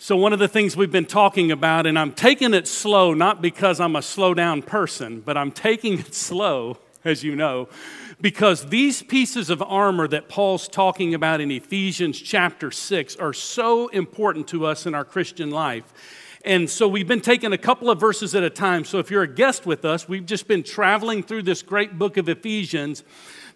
So, one of the things we've been talking about, and I'm taking it slow, not because I'm a slow down person, but I'm taking it slow, as you know, because these pieces of armor that Paul's talking about in Ephesians chapter 6 are so important to us in our Christian life. And so we've been taking a couple of verses at a time. So if you're a guest with us, we've just been traveling through this great book of Ephesians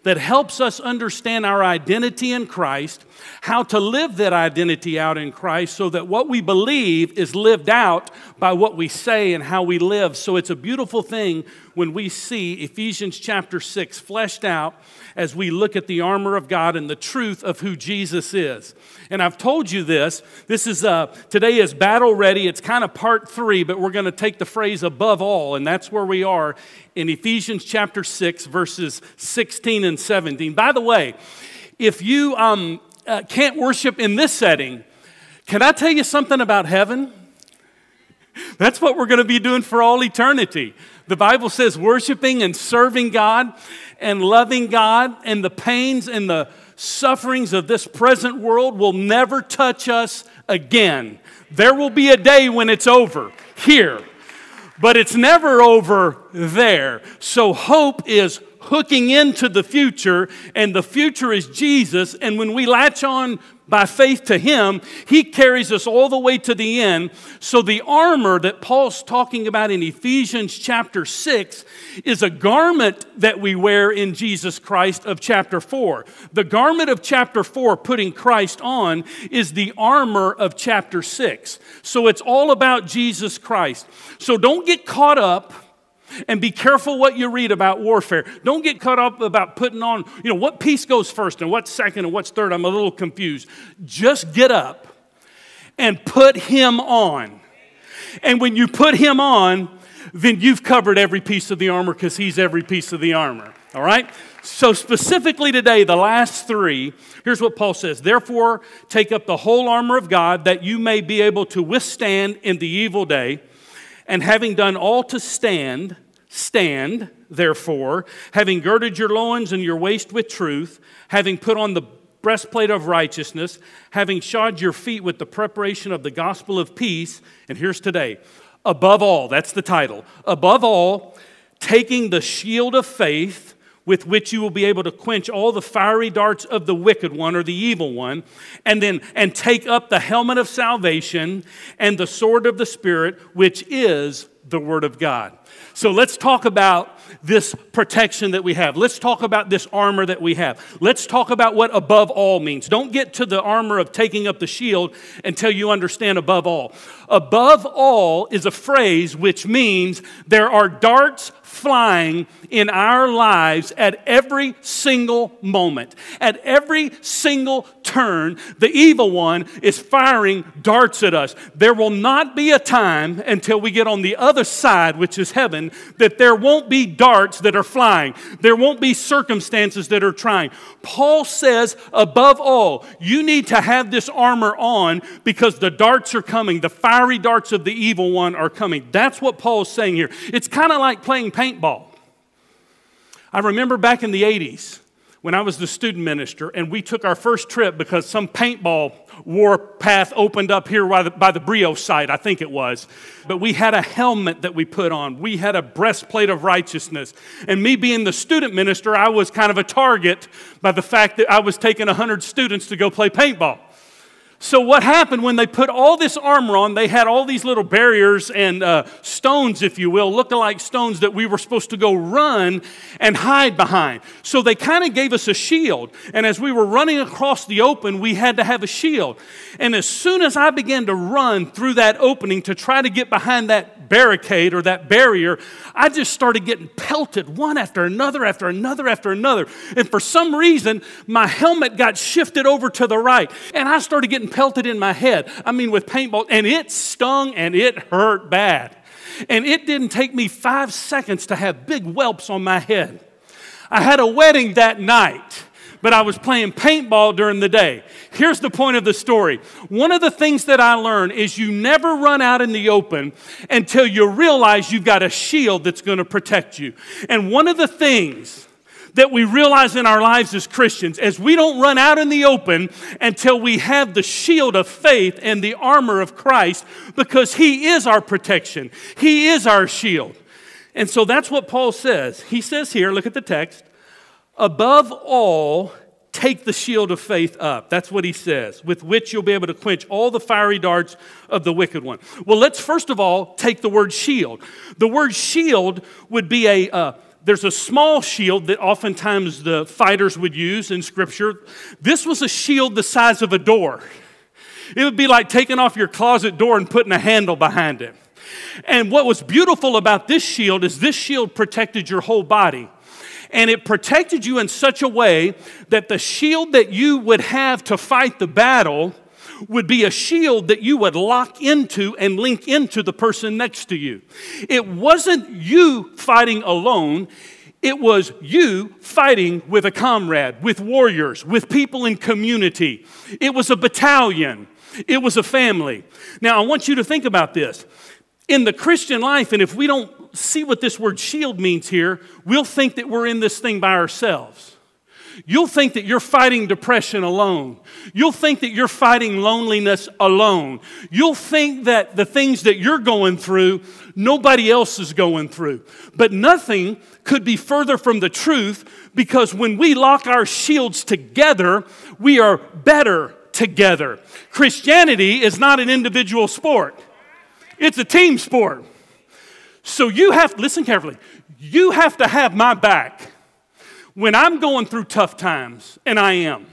that helps us understand our identity in Christ, how to live that identity out in Christ so that what we believe is lived out by what we say and how we live. So it's a beautiful thing when we see Ephesians chapter 6 fleshed out as we look at the armor of God and the truth of who Jesus is. And I've told you this. This is uh, today is battle ready. It's kind of part three, but we're going to take the phrase above all, and that's where we are in Ephesians chapter 6, verses 16 and 17. By the way, if you um, uh, can't worship in this setting, can I tell you something about heaven? That's what we're going to be doing for all eternity. The Bible says worshiping and serving God and loving God and the pains and the sufferings of this present world will never touch us again. There will be a day when it's over here, but it's never over there. So hope is hooking into the future, and the future is Jesus. And when we latch on by faith to Him, He carries us all the way to the end. So, the armor that Paul's talking about in Ephesians chapter 6 is a garment that we wear in Jesus Christ of chapter 4. The garment of chapter 4, putting Christ on, is the armor of chapter 6. So, it's all about Jesus Christ. So, don't get caught up and be careful what you read about warfare. Don't get caught up about putting on, you know, what piece goes first and what's second and what's third. I'm a little confused. Just get up and put him on. And when you put him on, then you've covered every piece of the armor because he's every piece of the armor. All right? So, specifically today, the last three, here's what Paul says Therefore, take up the whole armor of God that you may be able to withstand in the evil day. And having done all to stand, Stand, therefore, having girded your loins and your waist with truth, having put on the breastplate of righteousness, having shod your feet with the preparation of the gospel of peace. And here's today above all, that's the title, above all, taking the shield of faith with which you will be able to quench all the fiery darts of the wicked one or the evil one and then and take up the helmet of salvation and the sword of the spirit which is the word of god so let's talk about this protection that we have. Let's talk about this armor that we have. Let's talk about what above all means. Don't get to the armor of taking up the shield until you understand above all. Above all is a phrase which means there are darts flying in our lives at every single moment. At every single turn, the evil one is firing darts at us. There will not be a time until we get on the other side, which is heaven, that there won't be darts that are flying. There won't be circumstances that are trying. Paul says, above all, you need to have this armor on because the darts are coming. The fiery darts of the evil one are coming. That's what Paul's saying here. It's kind of like playing paintball. I remember back in the 80s when I was the student minister and we took our first trip because some paintball war path opened up here by the, by the Brio site, I think it was. But we had a helmet that we put on. We had a breastplate of righteousness. And me being the student minister, I was kind of a target by the fact that I was taking 100 students to go play paintball. So, what happened when they put all this armor on? They had all these little barriers and uh, stones, if you will, look like stones that we were supposed to go run and hide behind. So, they kind of gave us a shield. And as we were running across the open, we had to have a shield. And as soon as I began to run through that opening to try to get behind that barricade or that barrier, I just started getting pelted one after another, after another, after another. And for some reason, my helmet got shifted over to the right. And I started getting pelted in my head. I mean, with paintball, and it stung and it hurt bad. And it didn't take me five seconds to have big whelps on my head. I had a wedding that night, but I was playing paintball during the day. Here's the point of the story. One of the things that I learned is you never run out in the open until you realize you've got a shield that's going to protect you. And one of the things that we realize in our lives as Christians as we don't run out in the open until we have the shield of faith and the armor of Christ because He is our protection, He is our shield. And so that's what Paul says. He says here, look at the text, above all, take the shield of faith up. That's what he says, with which you'll be able to quench all the fiery darts of the wicked one. Well, let's first of all take the word shield. The word shield would be a, uh, there's a small shield that oftentimes the fighters would use in Scripture. This was a shield the size of a door. It would be like taking off your closet door and putting a handle behind it. And what was beautiful about this shield is this shield protected your whole body. And it protected you in such a way that the shield that you would have to fight the battle would be a shield that you would lock into and link into the person next to you. It wasn't you fighting alone. It was you fighting with a comrade, with warriors, with people in community. It was a battalion. It was a family. Now, I want you to think about this. In the Christian life, and if we don't see what this word shield means here, we'll think that we're in this thing by ourselves. You'll think that you're fighting depression alone. You'll think that you're fighting loneliness alone. You'll think that the things that you're going through, nobody else is going through. But nothing could be further from the truth because when we lock our shields together, we are better together. Christianity is not an individual sport, it's a team sport. So you have, listen carefully, you have to have my back when I'm going through tough times, and I am,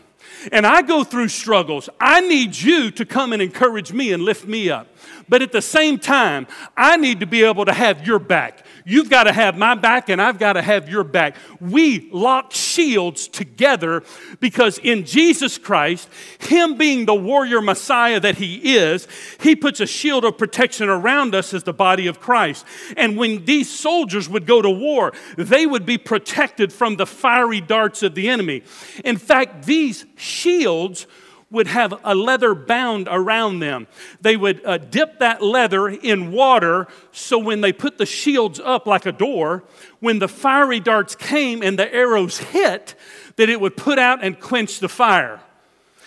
and I go through struggles, I need you to come and encourage me and lift me up. But at the same time, I need to be able to have your back. You've got to have my back, and I've got to have your back. We lock shields together because in Jesus Christ, Him being the warrior Messiah that He is, He puts a shield of protection around us as the body of Christ. And when these soldiers would go to war, they would be protected from the fiery darts of the enemy. In fact, these shields would have a leather bound around them. They would uh, dip that leather in water so when they put the shields up like a door, when the fiery darts came and the arrows hit, that it would put out and quench the fire.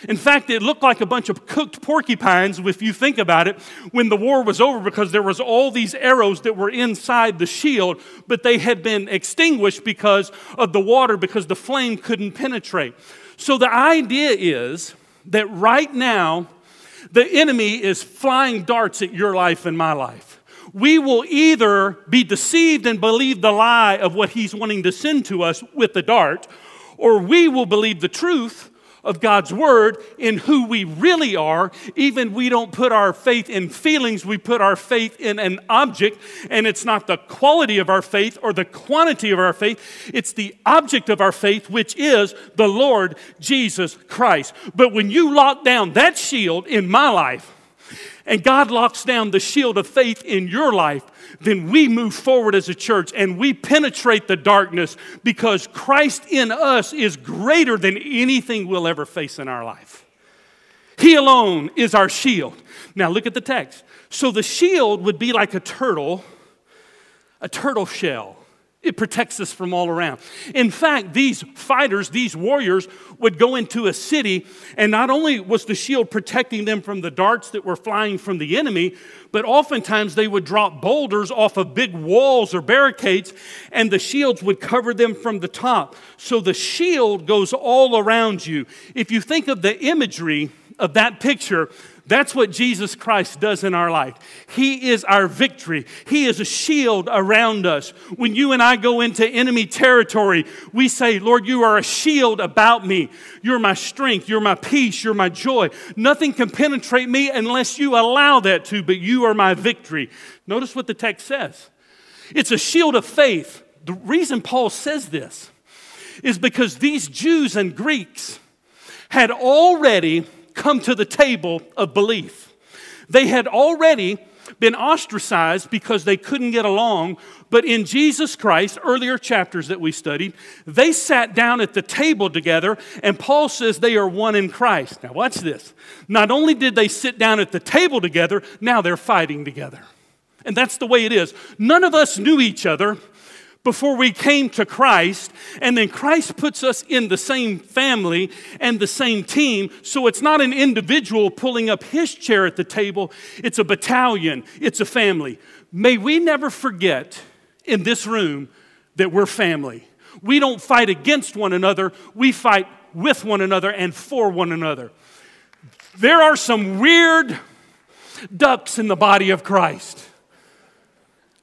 In fact, it looked like a bunch of cooked porcupines, if you think about it, when the war was over, because there was all these arrows that were inside the shield, but they had been extinguished because of the water, because the flame couldn't penetrate. So the idea is that right now, the enemy is flying darts at your life and my life. We will either be deceived and believe the lie of what he's wanting to send to us with the dart, or we will believe the truth of God's word in who we really are. Even we don't put our faith in feelings, we put our faith in an object, and it's not the quality of our faith or the quantity of our faith, it's the object of our faith, which is the Lord Jesus Christ. But when you lock down that shield in my life, and God locks down the shield of faith in your life, then we move forward as a church and we penetrate the darkness because Christ in us is greater than anything we'll ever face in our life. He alone is our shield. Now look at the text. So the shield would be like a turtle, a turtle shell. It protects us from all around. In fact, these fighters, these warriors, would go into a city, and not only was the shield protecting them from the darts that were flying from the enemy, but oftentimes they would drop boulders off of big walls or barricades, and the shields would cover them from the top. So the shield goes all around you. If you think of the imagery of that picture, that's what Jesus Christ does in our life. He is our victory. He is a shield around us. When you and I go into enemy territory, we say, Lord, you are a shield about me. You're my strength. You're my peace. You're my joy. Nothing can penetrate me unless you allow that to, but you are my victory. Notice what the text says it's a shield of faith. The reason Paul says this is because these Jews and Greeks had already come to the table of belief. They had already been ostracized because they couldn't get along, but in Jesus Christ, earlier chapters that we studied, they sat down at the table together, and Paul says they are one in Christ. Now, watch this. Not only did they sit down at the table together, now they're fighting together. And that's the way it is. None of us knew each other before we came to Christ, and then Christ puts us in the same family and the same team. So it's not an individual pulling up his chair at the table, it's a battalion, it's a family. May we never forget in this room that we're family. We don't fight against one another, we fight with one another and for one another. There are some weird ducks in the body of Christ.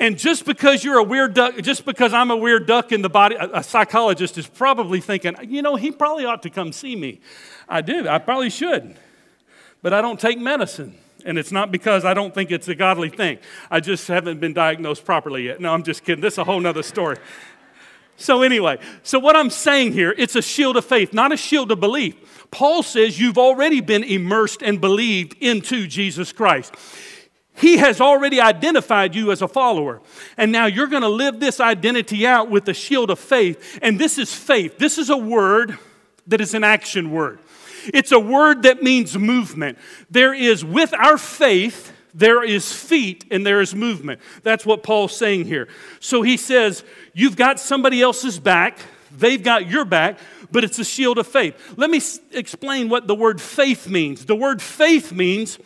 And just because you're a weird duck, just because I'm a weird duck in the body, a, psychologist is probably thinking, you know, he probably ought to come see me. I do, I probably should. But I don't take medicine. And it's not because I don't think it's a godly thing. I just haven't been diagnosed properly yet. No, I'm just kidding. This is a whole nother story. So, anyway, so what I'm saying here, it's a shield of faith, not a shield of belief. Paul says you've already been immersed and believed into Jesus Christ. He has already identified you as a follower. And now you're going to live this identity out with the shield of faith. And this is faith. This is a word that is an action word. It's a word that means movement. There is, with our faith, there is feet and there is movement. That's what Paul's saying here. So he says, You've got somebody else's back, they've got your back, but it's a shield of faith. Let me explain what the word faith means. The word faith means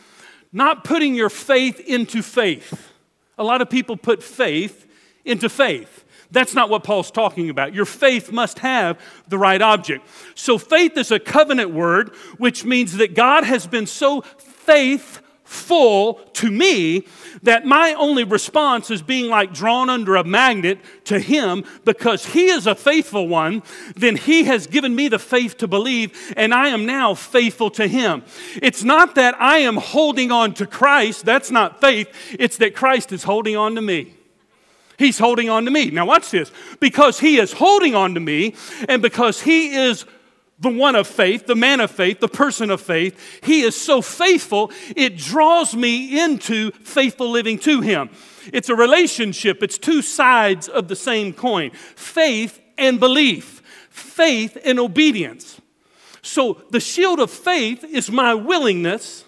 not putting your faith into faith. A lot of people put faith into faith. That's not what Paul's talking about. Your faith must have the right object. So, faith is a covenant word, which means that God has been so faith full to me that my only response is being like drawn under a magnet to Him because He is a faithful one, then He has given me the faith to believe, and I am now faithful to Him. It's not that I am holding on to Christ, that's not faith, it's that Christ is holding on to me. He's holding on to me. Now, watch this. Because He is holding on to me, and because He is the one of faith, the man of faith, the person of faith. He is so faithful, it draws me into faithful living to Him. It's a relationship, it's two sides of the same coin faith and belief, faith and obedience. So, the shield of faith is my willingness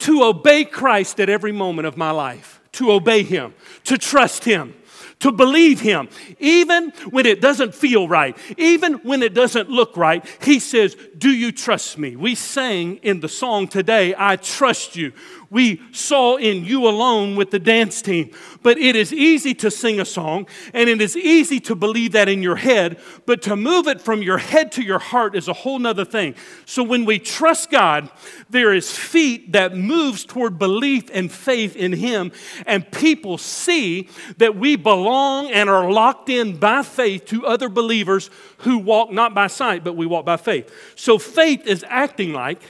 to obey Christ at every moment of my life, to obey Him, to trust Him to believe Him, even when it doesn't feel right, even when it doesn't look right. He says, Do you trust me? We sang in the song today, I trust you we saw in You Alone with the dance team. But it is easy to sing a song and it is easy to believe that in your head, but to move it from your head to your heart is a whole nother thing. So when we trust God, there is feet that moves toward belief and faith in Him, and people see that we belong and are locked in by faith to other believers who walk not by sight, but we walk by faith. So faith is acting like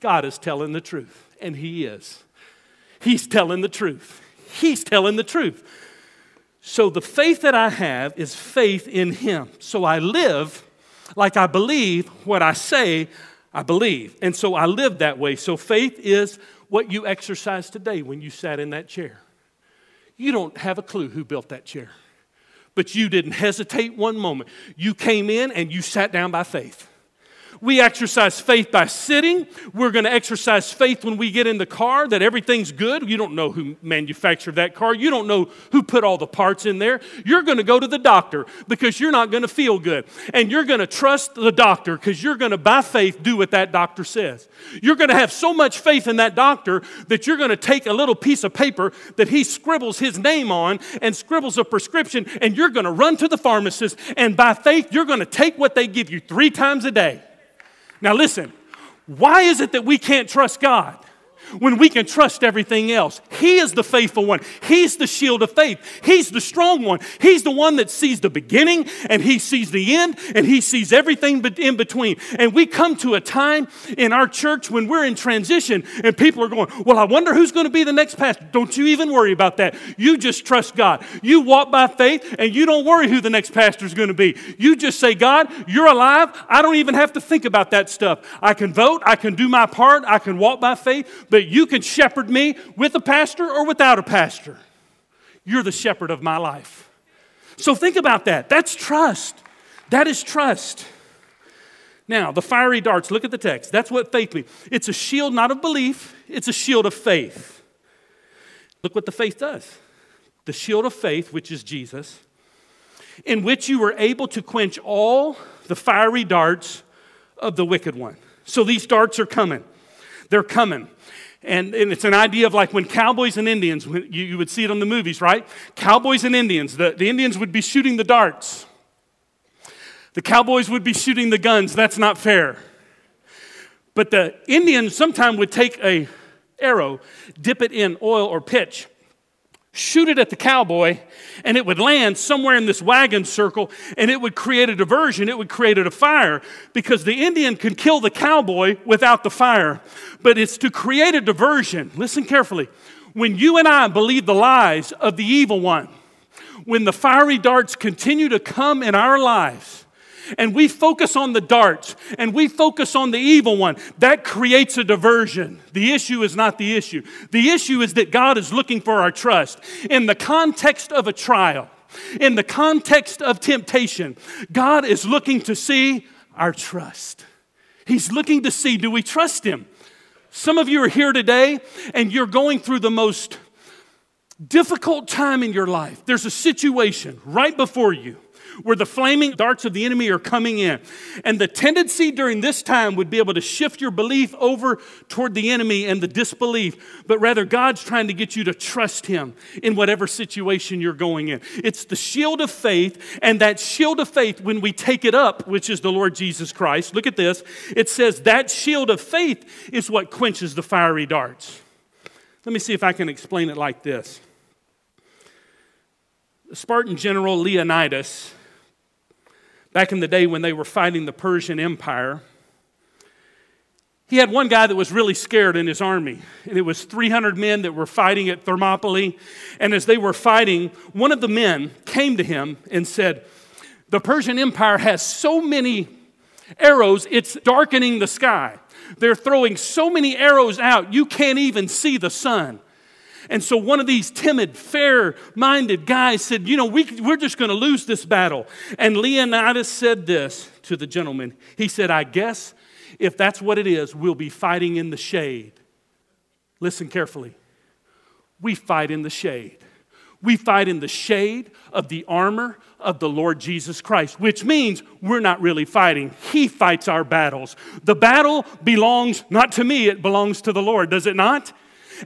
God is telling the truth and He is. He's telling the truth. He's telling the truth. So the faith that I have is faith in Him. So I live like I believe what I say I believe. And so I live that way. So faith is what you exercised today when you sat in that chair. You don't have a clue who built that chair, but you didn't hesitate one moment. You came in and you sat down by faith. We exercise faith by sitting. We're going to exercise faith when we get in the car that everything's good. You don't know who manufactured that car. You don't know who put all the parts in there. You're going to go to the doctor because you're not going to feel good. And you're going to trust the doctor because you're going to, by faith, do what that doctor says. You're going to have so much faith in that doctor that you're going to take a little piece of paper that he scribbles his name on and scribbles a prescription, and you're going to run to the pharmacist. And by faith, you're going to take what they give you three times a day. Now, listen, why is it that we can't trust God? When we can trust everything else. He is the faithful one. He's the shield of faith. He's the strong one. He's the one that sees the beginning and he sees the end and he sees everything in between. And we come to a time in our church when we're in transition and people are going, Well, I wonder who's going to be the next pastor. Don't you even worry about that. You just trust God. You walk by faith and you don't worry who the next pastor is going to be. You just say, God, you're alive. I don't even have to think about that stuff. I can vote. I can do my part. I can walk by faith. But you can shepherd me with a pastor or without a pastor. You're the shepherd of my life. So think about that. That's trust. That is trust. Now, the fiery darts, look at the text. That's what faith means. It's a shield not of belief, it's a shield of faith. Look what the faith does. The shield of faith, which is Jesus, in which you were able to quench all the fiery darts of the wicked one. So these darts are coming. They're coming. And, and it's an idea of like when cowboys and Indians, you, you would see it on the movies, right? Cowboys and Indians, the, the Indians would be shooting the darts. The cowboys would be shooting the guns. That's not fair. But the Indians sometimes would take a arrow, dip it in oil or pitch, shoot it at the cowboy, and it would land somewhere in this wagon circle, and it would create a diversion. It would create a fire because the Indian can kill the cowboy without the fire. But it's to create a diversion. Listen carefully. When you and I believe the lies of the evil one, when the fiery darts continue to come in our lives, and we focus on the darts and we focus on the evil one, that creates a diversion. The issue is not the issue. The issue is that God is looking for our trust. In the context of a trial, in the context of temptation, God is looking to see our trust. He's looking to see do we trust Him? Some of you are here today and you're going through the most difficult time in your life. There's a situation right before you where the flaming darts of the enemy are coming in. And the tendency during this time would be able to shift your belief over toward the enemy and the disbelief, but rather God's trying to get you to trust Him in whatever situation you're going in. It's the shield of faith, and that shield of faith, when we take it up, which is the Lord Jesus Christ, look at this, it says that shield of faith is what quenches the fiery darts. Let me see if I can explain it like this. The Spartan general Leonidas back in the day when they were fighting the Persian Empire. He had one guy that was really scared in his army, and it was 300 men that were fighting at Thermopylae. And as they were fighting, one of the men came to him and said, The Persian Empire has so many arrows, it's darkening the sky. They're throwing so many arrows out, you can't even see the sun. And so one of these timid, fair minded guys said, You know, we, we're just going to lose this battle. And Leonidas said this to the gentleman. He said, I guess if that's what it is, we'll be fighting in the shade. Listen carefully. We fight in the shade. We fight in the shade of the armor of the Lord Jesus Christ, which means we're not really fighting. He fights our battles. The battle belongs not to me, it belongs to the Lord, does it not?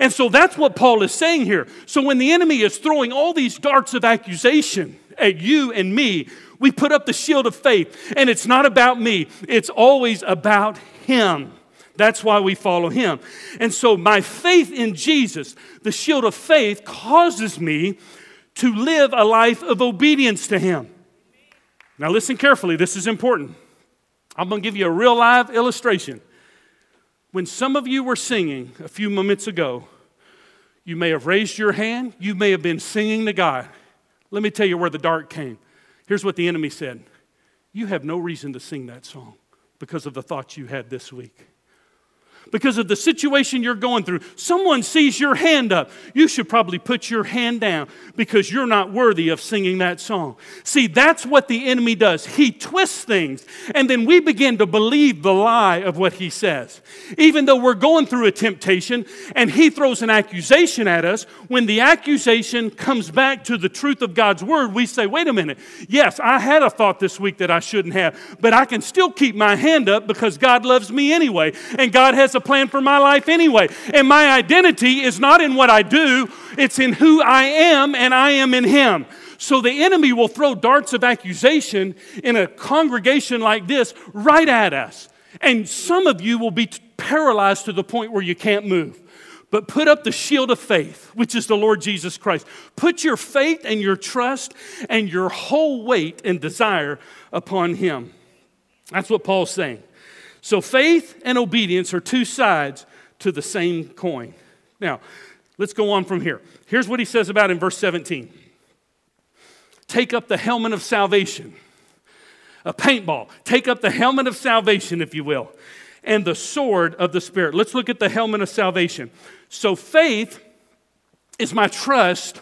And so that's what Paul is saying here. So when the enemy is throwing all these darts of accusation at you and me, we put up the shield of faith. And it's not about me, it's always about Him. That's why we follow Him. And so my faith in Jesus, the shield of faith, causes me to live a life of obedience to Him. Now, listen carefully, this is important. I'm going to give you a real live illustration. When some of you were singing a few moments ago, you may have raised your hand, you may have been singing to God. Let me tell you where the dark came. Here's what the enemy said You have no reason to sing that song because of the thoughts you had this week because of the situation you're going through. Someone sees your hand up. You should probably put your hand down because you're not worthy of singing that song. See, that's what the enemy does. He twists things, and then we begin to believe the lie of what he says. Even though we're going through a temptation and he throws an accusation at us, when the accusation comes back to the truth of God's word, we say, wait a minute. Yes, I had a thought this week that I shouldn't have, but I can still keep my hand up because God loves me anyway, and God has a plan for my life anyway. And my identity is not in what I do, it's in who I am, and I am in Him. So the enemy will throw darts of accusation in a congregation like this right at us. And some of you will be paralyzed to the point where you can't move. But put up the shield of faith, which is the Lord Jesus Christ. Put your faith and your trust and your whole weight and desire upon Him. That's what Paul's saying. So faith and obedience are two sides to the same coin. Now, let's go on from here. Here's what he says about in verse 17 Take up the helmet of salvation, a paintball. Take up the helmet of salvation, if you will, and the sword of the Spirit. Let's look at the helmet of salvation. So, faith is my trust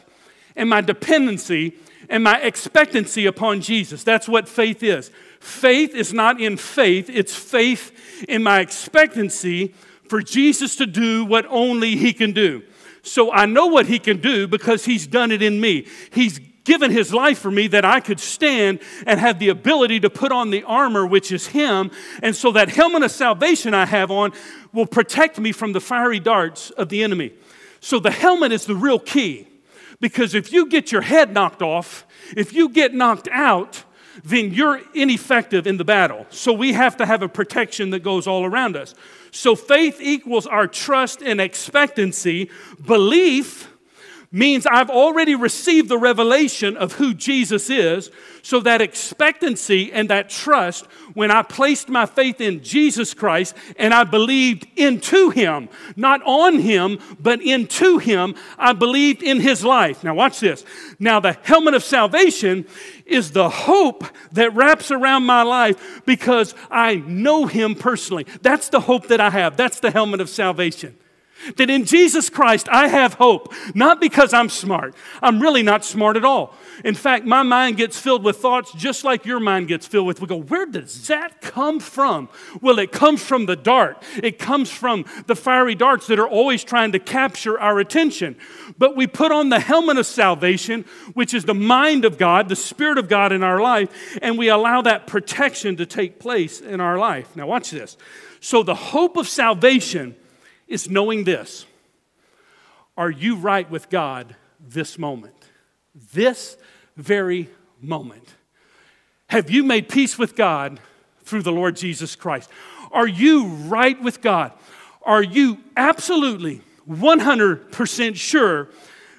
and my dependency and my expectancy upon Jesus. That's what faith is. Faith is not in faith, it's faith in my expectancy for Jesus to do what only He can do. So I know what He can do because He's done it in me. He's given his life for me that I could stand and have the ability to put on the armor, which is him. And so that helmet of salvation I have on will protect me from the fiery darts of the enemy. So the helmet is the real key. Because if you get your head knocked off, if you get knocked out, then you're ineffective in the battle. So we have to have a protection that goes all around us. So faith equals our trust and expectancy. Belief means I've already received the revelation of who Jesus is. So that expectancy and that trust, when I placed my faith in Jesus Christ and I believed into Him, not on Him, but into Him, I believed in His life. Now, watch this. Now, the helmet of salvation is the hope that wraps around my life because I know Him personally. That's the hope that I have. That's the helmet of salvation. That in Jesus Christ I have hope, not because I'm smart. I'm really not smart at all. In fact, my mind gets filled with thoughts just like your mind gets filled with. We go, where does that come from? Well, it comes from the dart, it comes from the fiery darts that are always trying to capture our attention. But we put on the helmet of salvation, which is the mind of God, the Spirit of God in our life, and we allow that protection to take place in our life. Now, watch this. So, the hope of salvation is knowing this Are you right with God this moment? This very moment. Have you made peace with God through the Lord Jesus Christ? Are you right with God? Are you absolutely 100% sure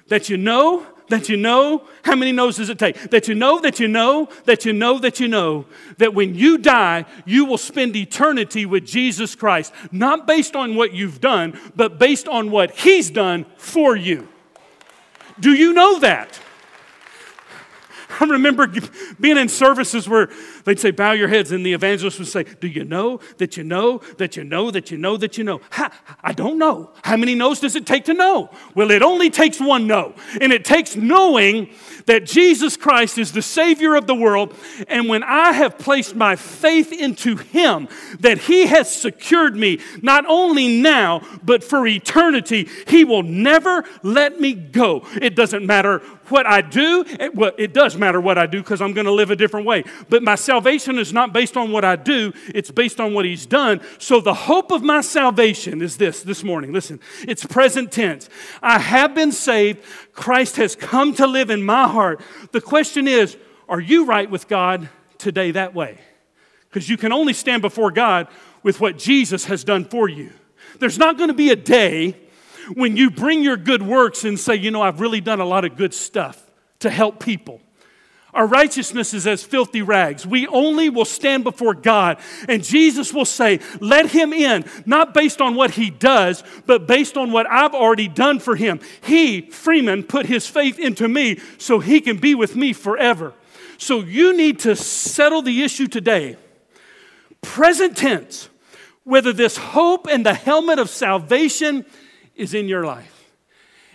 that you know that you know, how many knows does it take? That you know, that you know, that you know, that you know, that when you die, you will spend eternity with Jesus Christ, not based on what you've done, but based on what He's done for you. Do you know that? I remember being in services where they'd say, Bow your heads, and the evangelist would say, Do you know that you know that you know that you know that you know? Ha, I don't know. How many no's does it take to know? Well, it only takes one no. And it takes knowing that Jesus Christ is the Savior of the world. And when I have placed my faith into Him, that He has secured me, not only now, but for eternity, He will never let me go. It doesn't matter what I do, it, well, it does matter what I do because I'm going to live a different way. But my salvation is not based on what I do, it's based on what He's done. So the hope of my salvation is this this morning. Listen, it's present tense. I have been saved, Christ has come to live in my heart. The question is, are you right with God today that way? Because you can only stand before God with what Jesus has done for you. There's not going to be a day when you bring your good works and say, you know, I've really done a lot of good stuff to help people. Our righteousness is as filthy rags. We only will stand before God, and Jesus will say, Let him in, not based on what he does, but based on what I've already done for him. He, Freeman, put his faith into me so he can be with me forever. So you need to settle the issue today, present tense, whether this hope and the helmet of salvation is in your life.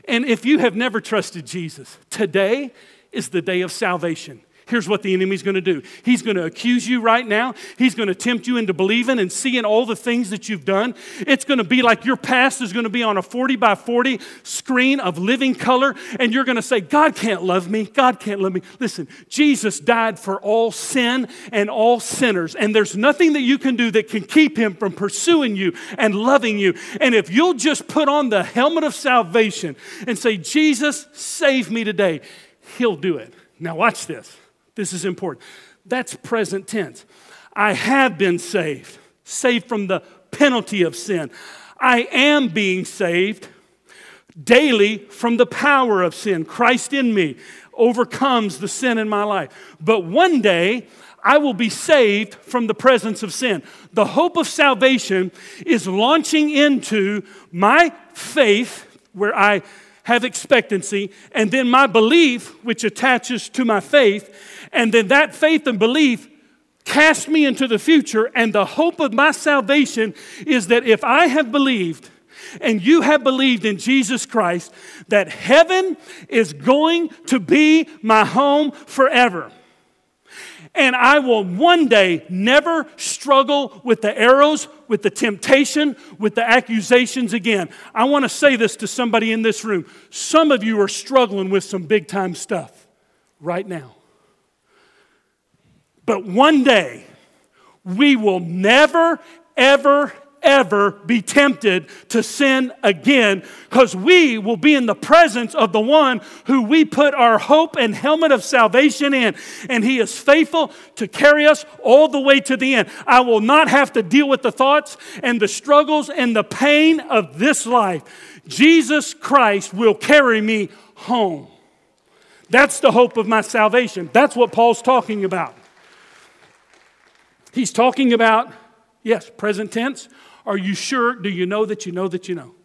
And if you have never trusted Jesus, today is the day of salvation. Here's what the enemy's going to do. He's going to accuse you right now. He's going to tempt you into believing and seeing all the things that you've done. It's going to be like your past is going to be on a 40 by 40 screen of living color, and you're going to say, God can't love me. God can't love me. Listen, Jesus died for all sin and all sinners, and there's nothing that you can do that can keep him from pursuing you and loving you. And if you'll just put on the helmet of salvation and say, Jesus, save me today, he'll do it. Now, watch this. This is important. That's present tense. I have been saved, saved from the penalty of sin. I am being saved daily from the power of sin. Christ in me overcomes the sin in my life. But one day, I will be saved from the presence of sin. The hope of salvation is launching into my faith, where I have expectancy, and then my belief, which attaches to my faith, and then that faith and belief cast me into the future. And the hope of my salvation is that if I have believed, and you have believed in Jesus Christ, that heaven is going to be my home forever and I will one day never struggle with the arrows, with the temptation, with the accusations again. I want to say this to somebody in this room. Some of you are struggling with some big time stuff right now. But one day, we will never, ever, ever be tempted to sin again because we will be in the presence of the one who we put our hope and helmet of salvation in. And he is faithful to carry us all the way to the end. I will not have to deal with the thoughts and the struggles and the pain of this life. Jesus Christ will carry me home. That's the hope of my salvation. That's what Paul's talking about. He's talking about, yes, present tense. Are you sure? Do you know that you know that you know?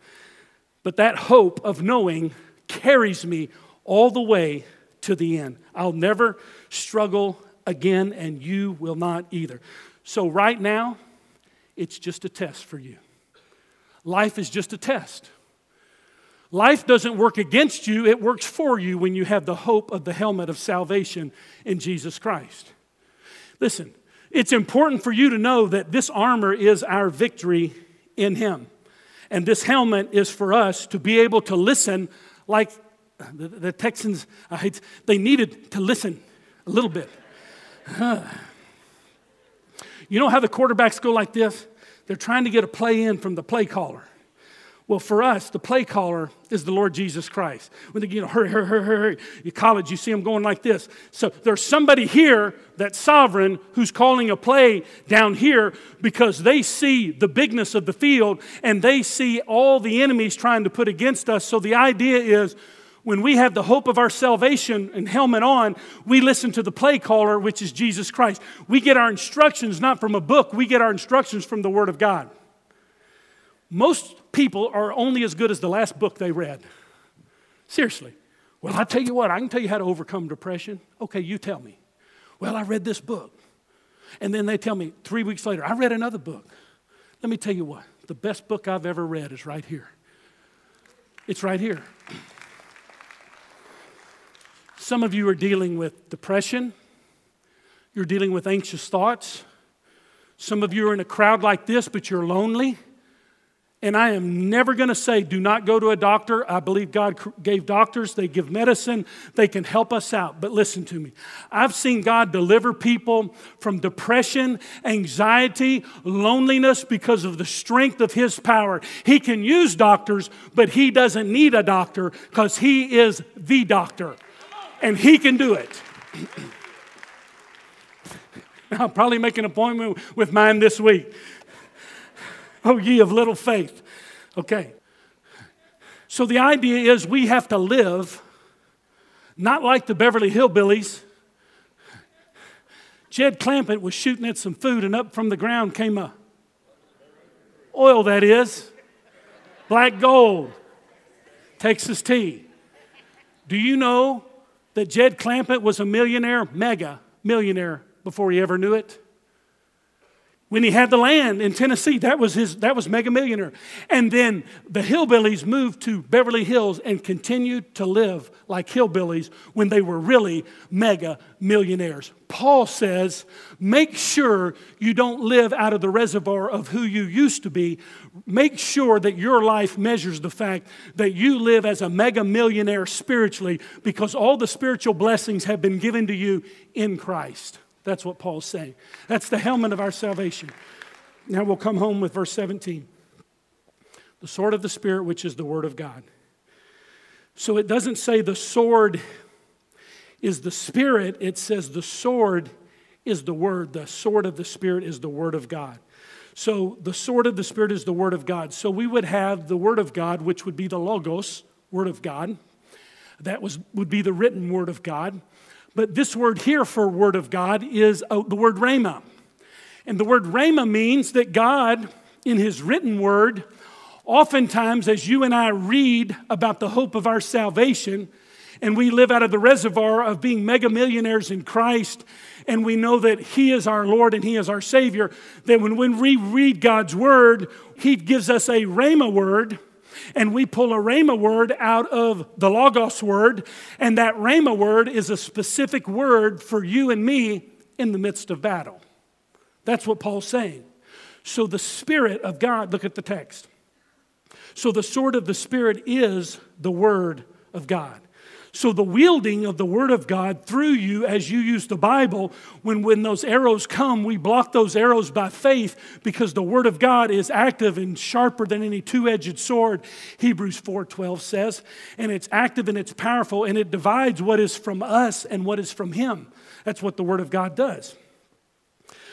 But that hope of knowing carries me all the way to the end. I'll never struggle again, and you will not either. So, right now, it's just a test for you. Life is just a test. Life doesn't work against you, it works for you when you have the hope of the helmet of salvation in Jesus Christ. Listen, it's important for you to know that this armor is our victory in Him. And this helmet is for us to be able to listen like the, the Texans, they needed to listen a little bit. You know how the quarterbacks go like this? They're trying to get a play in from the play caller. Well, for us, the play caller is the Lord Jesus Christ. When they, you know, hurry, hurry, hurry, hurry. You college, you see them going like this. So there's somebody here that's sovereign who's calling a play down here because they see the bigness of the field and they see all the enemies trying to put against us. So the idea is when we have the hope of our salvation and helmet on, we listen to the play caller, which is Jesus Christ. We get our instructions not from a book, we get our instructions from the Word of God. Most people are only as good as the last book they read. Seriously. Well, I tell you what, I can tell you how to overcome depression. Okay, you tell me. Well, I read this book. And then they tell me three weeks later, I read another book. Let me tell you what, the best book I've ever read is right here. It's right here. Some of you are dealing with depression, you're dealing with anxious thoughts. Some of you are in a crowd like this, but you're lonely. And I am never going to say, do not go to a doctor. I believe God gave doctors, they give medicine, they can help us out. But listen to me. I've seen God deliver people from depression, anxiety, loneliness because of the strength of His power. He can use doctors, but He doesn't need a doctor because He is the doctor. And He can do it. I'll probably make an appointment with mine this week. Oh, ye of little faith. Okay. So the idea is we have to live not like the Beverly Hillbillies. Jed Clampett was shooting at some food, and up from the ground came a oil, that is, black gold, Texas tea. Do you know that Jed Clampett was a millionaire, mega millionaire, before he ever knew it? When he had the land in Tennessee. That was his that was mega millionaire. And then the hillbillies moved to Beverly Hills and continued to live like hillbillies when they were really mega millionaires. Paul says, make sure you don't live out of the reservoir of who you used to be. Make sure that your life measures the fact that you live as a mega millionaire spiritually because all the spiritual blessings have been given to you in Christ. That's what Paul's saying. That's the helmet of our salvation. Now we'll come home with verse 17. The sword of the Spirit, which is the Word of God. So it doesn't say the sword is the Spirit, it says the sword is the Word. The sword of the Spirit is the Word of God. So the sword of the Spirit is the Word of God. So we would have the Word of God, which would be the Logos, Word of God. That was, would be the written Word of God. But this word here for word of God is uh, the word rhema. And the word rhema means that God, in his written word, oftentimes as you and I read about the hope of our salvation, and we live out of the reservoir of being mega millionaires in Christ, and we know that He is our Lord and He is our Savior, that when, when we read God's Word, He gives us a Rhema word and we pull a Rhema word out of the Logos word, and that Rhema word is a specific word for you and me in the midst of battle. That's what Paul's saying. So the Spirit of God, look at the text. So the sword of the Spirit is the word of God. So, the wielding of the Word of God through you as you use the Bible, when, when those arrows come, we block those arrows by faith because the Word of God is active and sharper than any two edged sword, Hebrews 4 12 says. And it's active and it's powerful and it divides what is from us and what is from Him. That's what the Word of God does.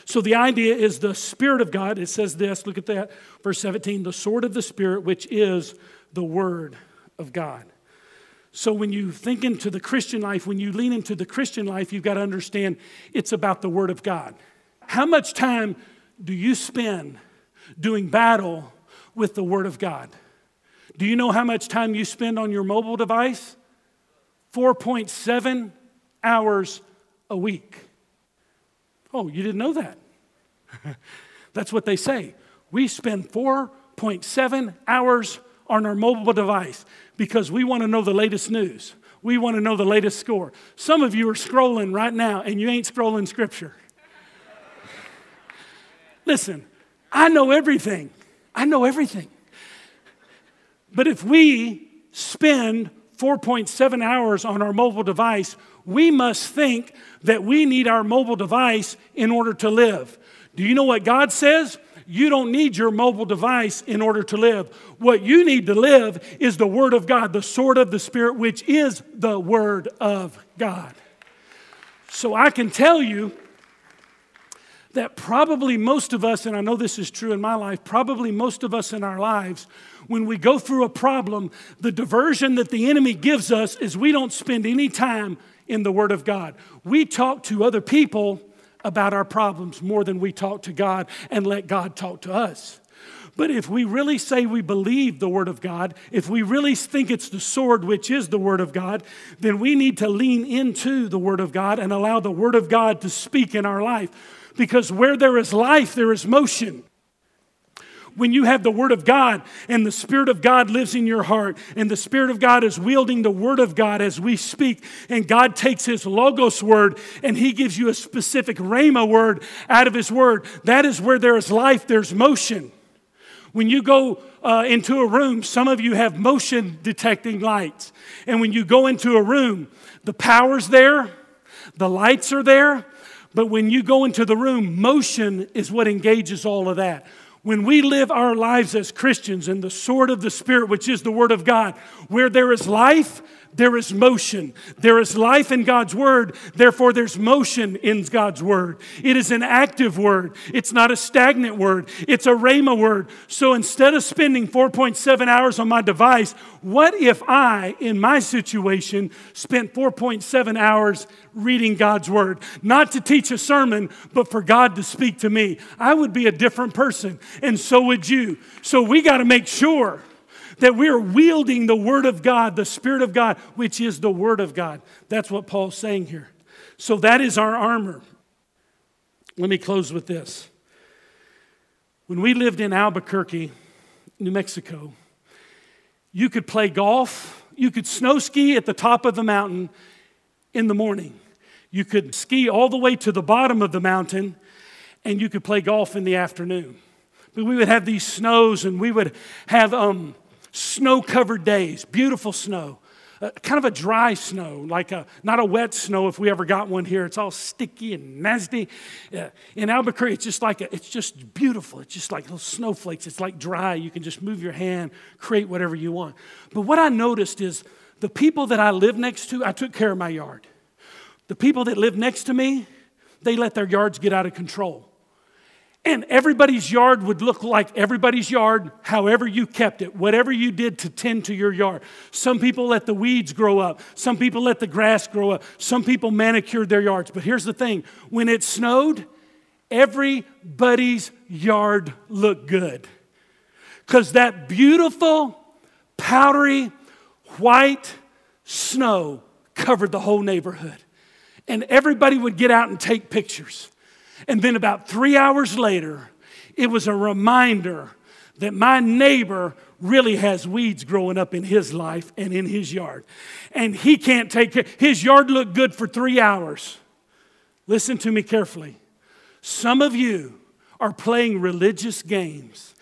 So the idea is the Spirit of God. It says this look at that, verse 17 the sword of the Spirit, which is the Word of God. So when you think into the Christian life, when you lean into the Christian life, you've got to understand it's about the Word of God. How much time do you spend doing battle with the Word of God? Do you know how much time you spend on your mobile device? 4.7 hours a week. Oh, you didn't know that? That's what they say. We spend 4.7 hours on our mobile device because we want to know the latest news. We want to know the latest score. Some of you are scrolling right now and you ain't scrolling scripture. Listen, I know everything. I know everything. But if we spend 4.7 hours on our mobile device, we must think that we need our mobile device in order to live. Do you know what God says? You don't need your mobile device in order to live. What you need to live is the Word of God, the sword of the Spirit, which is the Word of God. So I can tell you that probably most of us, and I know this is true in my life, probably most of us in our lives, when we go through a problem, the diversion that the enemy gives us is we don't spend any time in the Word of God. We talk to other people about our problems more than we talk to God and let God talk to us. But if we really say we believe the Word of God, if we really think it's the sword which is the Word of God, then we need to lean into the Word of God and allow the Word of God to speak in our life. Because where there is life, there is motion when you have the Word of God and the Spirit of God lives in your heart, and the Spirit of God is wielding the Word of God as we speak, and God takes His Logos word and He gives you a specific Rhema word out of His Word, that is where there is life, there's motion. When you go uh, into a room, some of you have motion detecting lights. And when you go into a room, the power's there, the lights are there, but when you go into the room, motion is what engages all of that. When we live our lives as Christians in the sword of the Spirit, which is the Word of God, where there is life, there is motion. There is life in God's word, therefore, there's motion in God's word. It is an active word, it's not a stagnant word, it's a rhema word. So instead of spending 4.7 hours on my device, what if I, in my situation, spent 4.7 hours reading God's word? Not to teach a sermon, but for God to speak to me. I would be a different person, and so would you. So we got to make sure that we're wielding the Word of God, the Spirit of God, which is the Word of God. That's what Paul's saying here. So that is our armor. Let me close with this. When we lived in Albuquerque, New Mexico, you could play golf, you could snow ski at the top of the mountain in the morning. You could ski all the way to the bottom of the mountain, and you could play golf in the afternoon. But we would have these snows, and we would have um, snow covered days, beautiful snow. Uh, kind of a dry snow, like a, not a wet snow if we ever got one here. It's all sticky and nasty. Uh, in Albuquerque, it's just like a, it's just beautiful. It's just like little snowflakes. It's like dry. You can just move your hand, create whatever you want. But what I noticed is the people that I live next to, I took care of my yard. The people that live next to me, they let their yards get out of control. And everybody's yard would look like everybody's yard, however you kept it, whatever you did to tend to your yard. Some people let the weeds grow up, some people let the grass grow up, some people manicured their yards. But here's the thing when it snowed, everybody's yard looked good. Because that beautiful, powdery, white snow covered the whole neighborhood. And everybody would get out and take pictures. And then about three hours later, it was a reminder that my neighbor really has weeds growing up in his life and in his yard. And he can't take care. His yard looked good for three hours. Listen to me carefully. Some of you are playing religious games,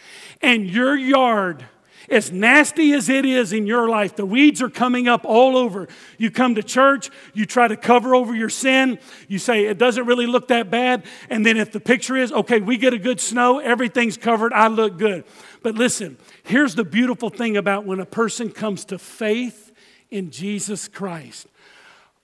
and your yard As nasty as it is in your life, the weeds are coming up all over. You come to church, you try to cover over your sin, you say it doesn't really look that bad, and then if the picture is, okay, we get a good snow, everything's covered, I look good. But listen, here's the beautiful thing about when a person comes to faith in Jesus Christ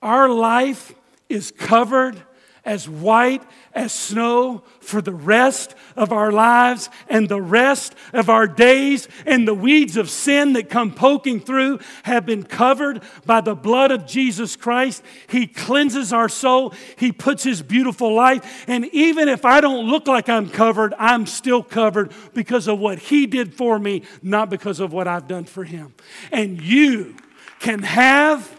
our life is covered as white as snow for the rest of our lives and the rest of our days. And the weeds of sin that come poking through have been covered by the blood of Jesus Christ. He cleanses our soul, He puts His beautiful light. And even if I don't look like I'm covered, I'm still covered because of what He did for me, not because of what I've done for Him. And you can have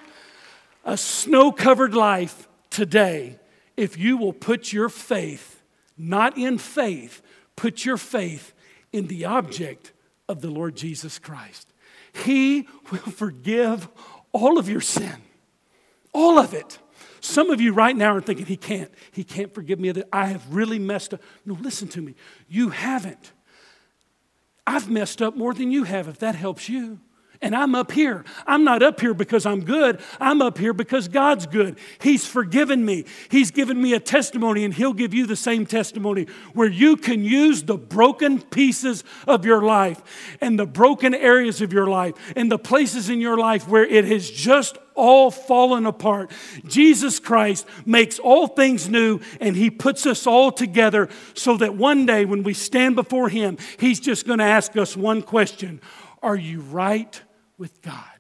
a snow covered life today if you will put your faith, not in faith, put your faith in the object of the Lord Jesus Christ. He will forgive all of your sin, all of it. Some of you right now are thinking, He can't. He can't forgive me. I have really messed up. No, listen to me. You haven't. I've messed up more than you have, if that helps you. And I'm up here. I'm not up here because I'm good. I'm up here because God's good. He's forgiven me. He's given me a testimony, and He'll give you the same testimony where you can use the broken pieces of your life and the broken areas of your life and the places in your life where it has just all fallen apart. Jesus Christ makes all things new and He puts us all together so that one day when we stand before Him, He's just going to ask us one question Are you right with God.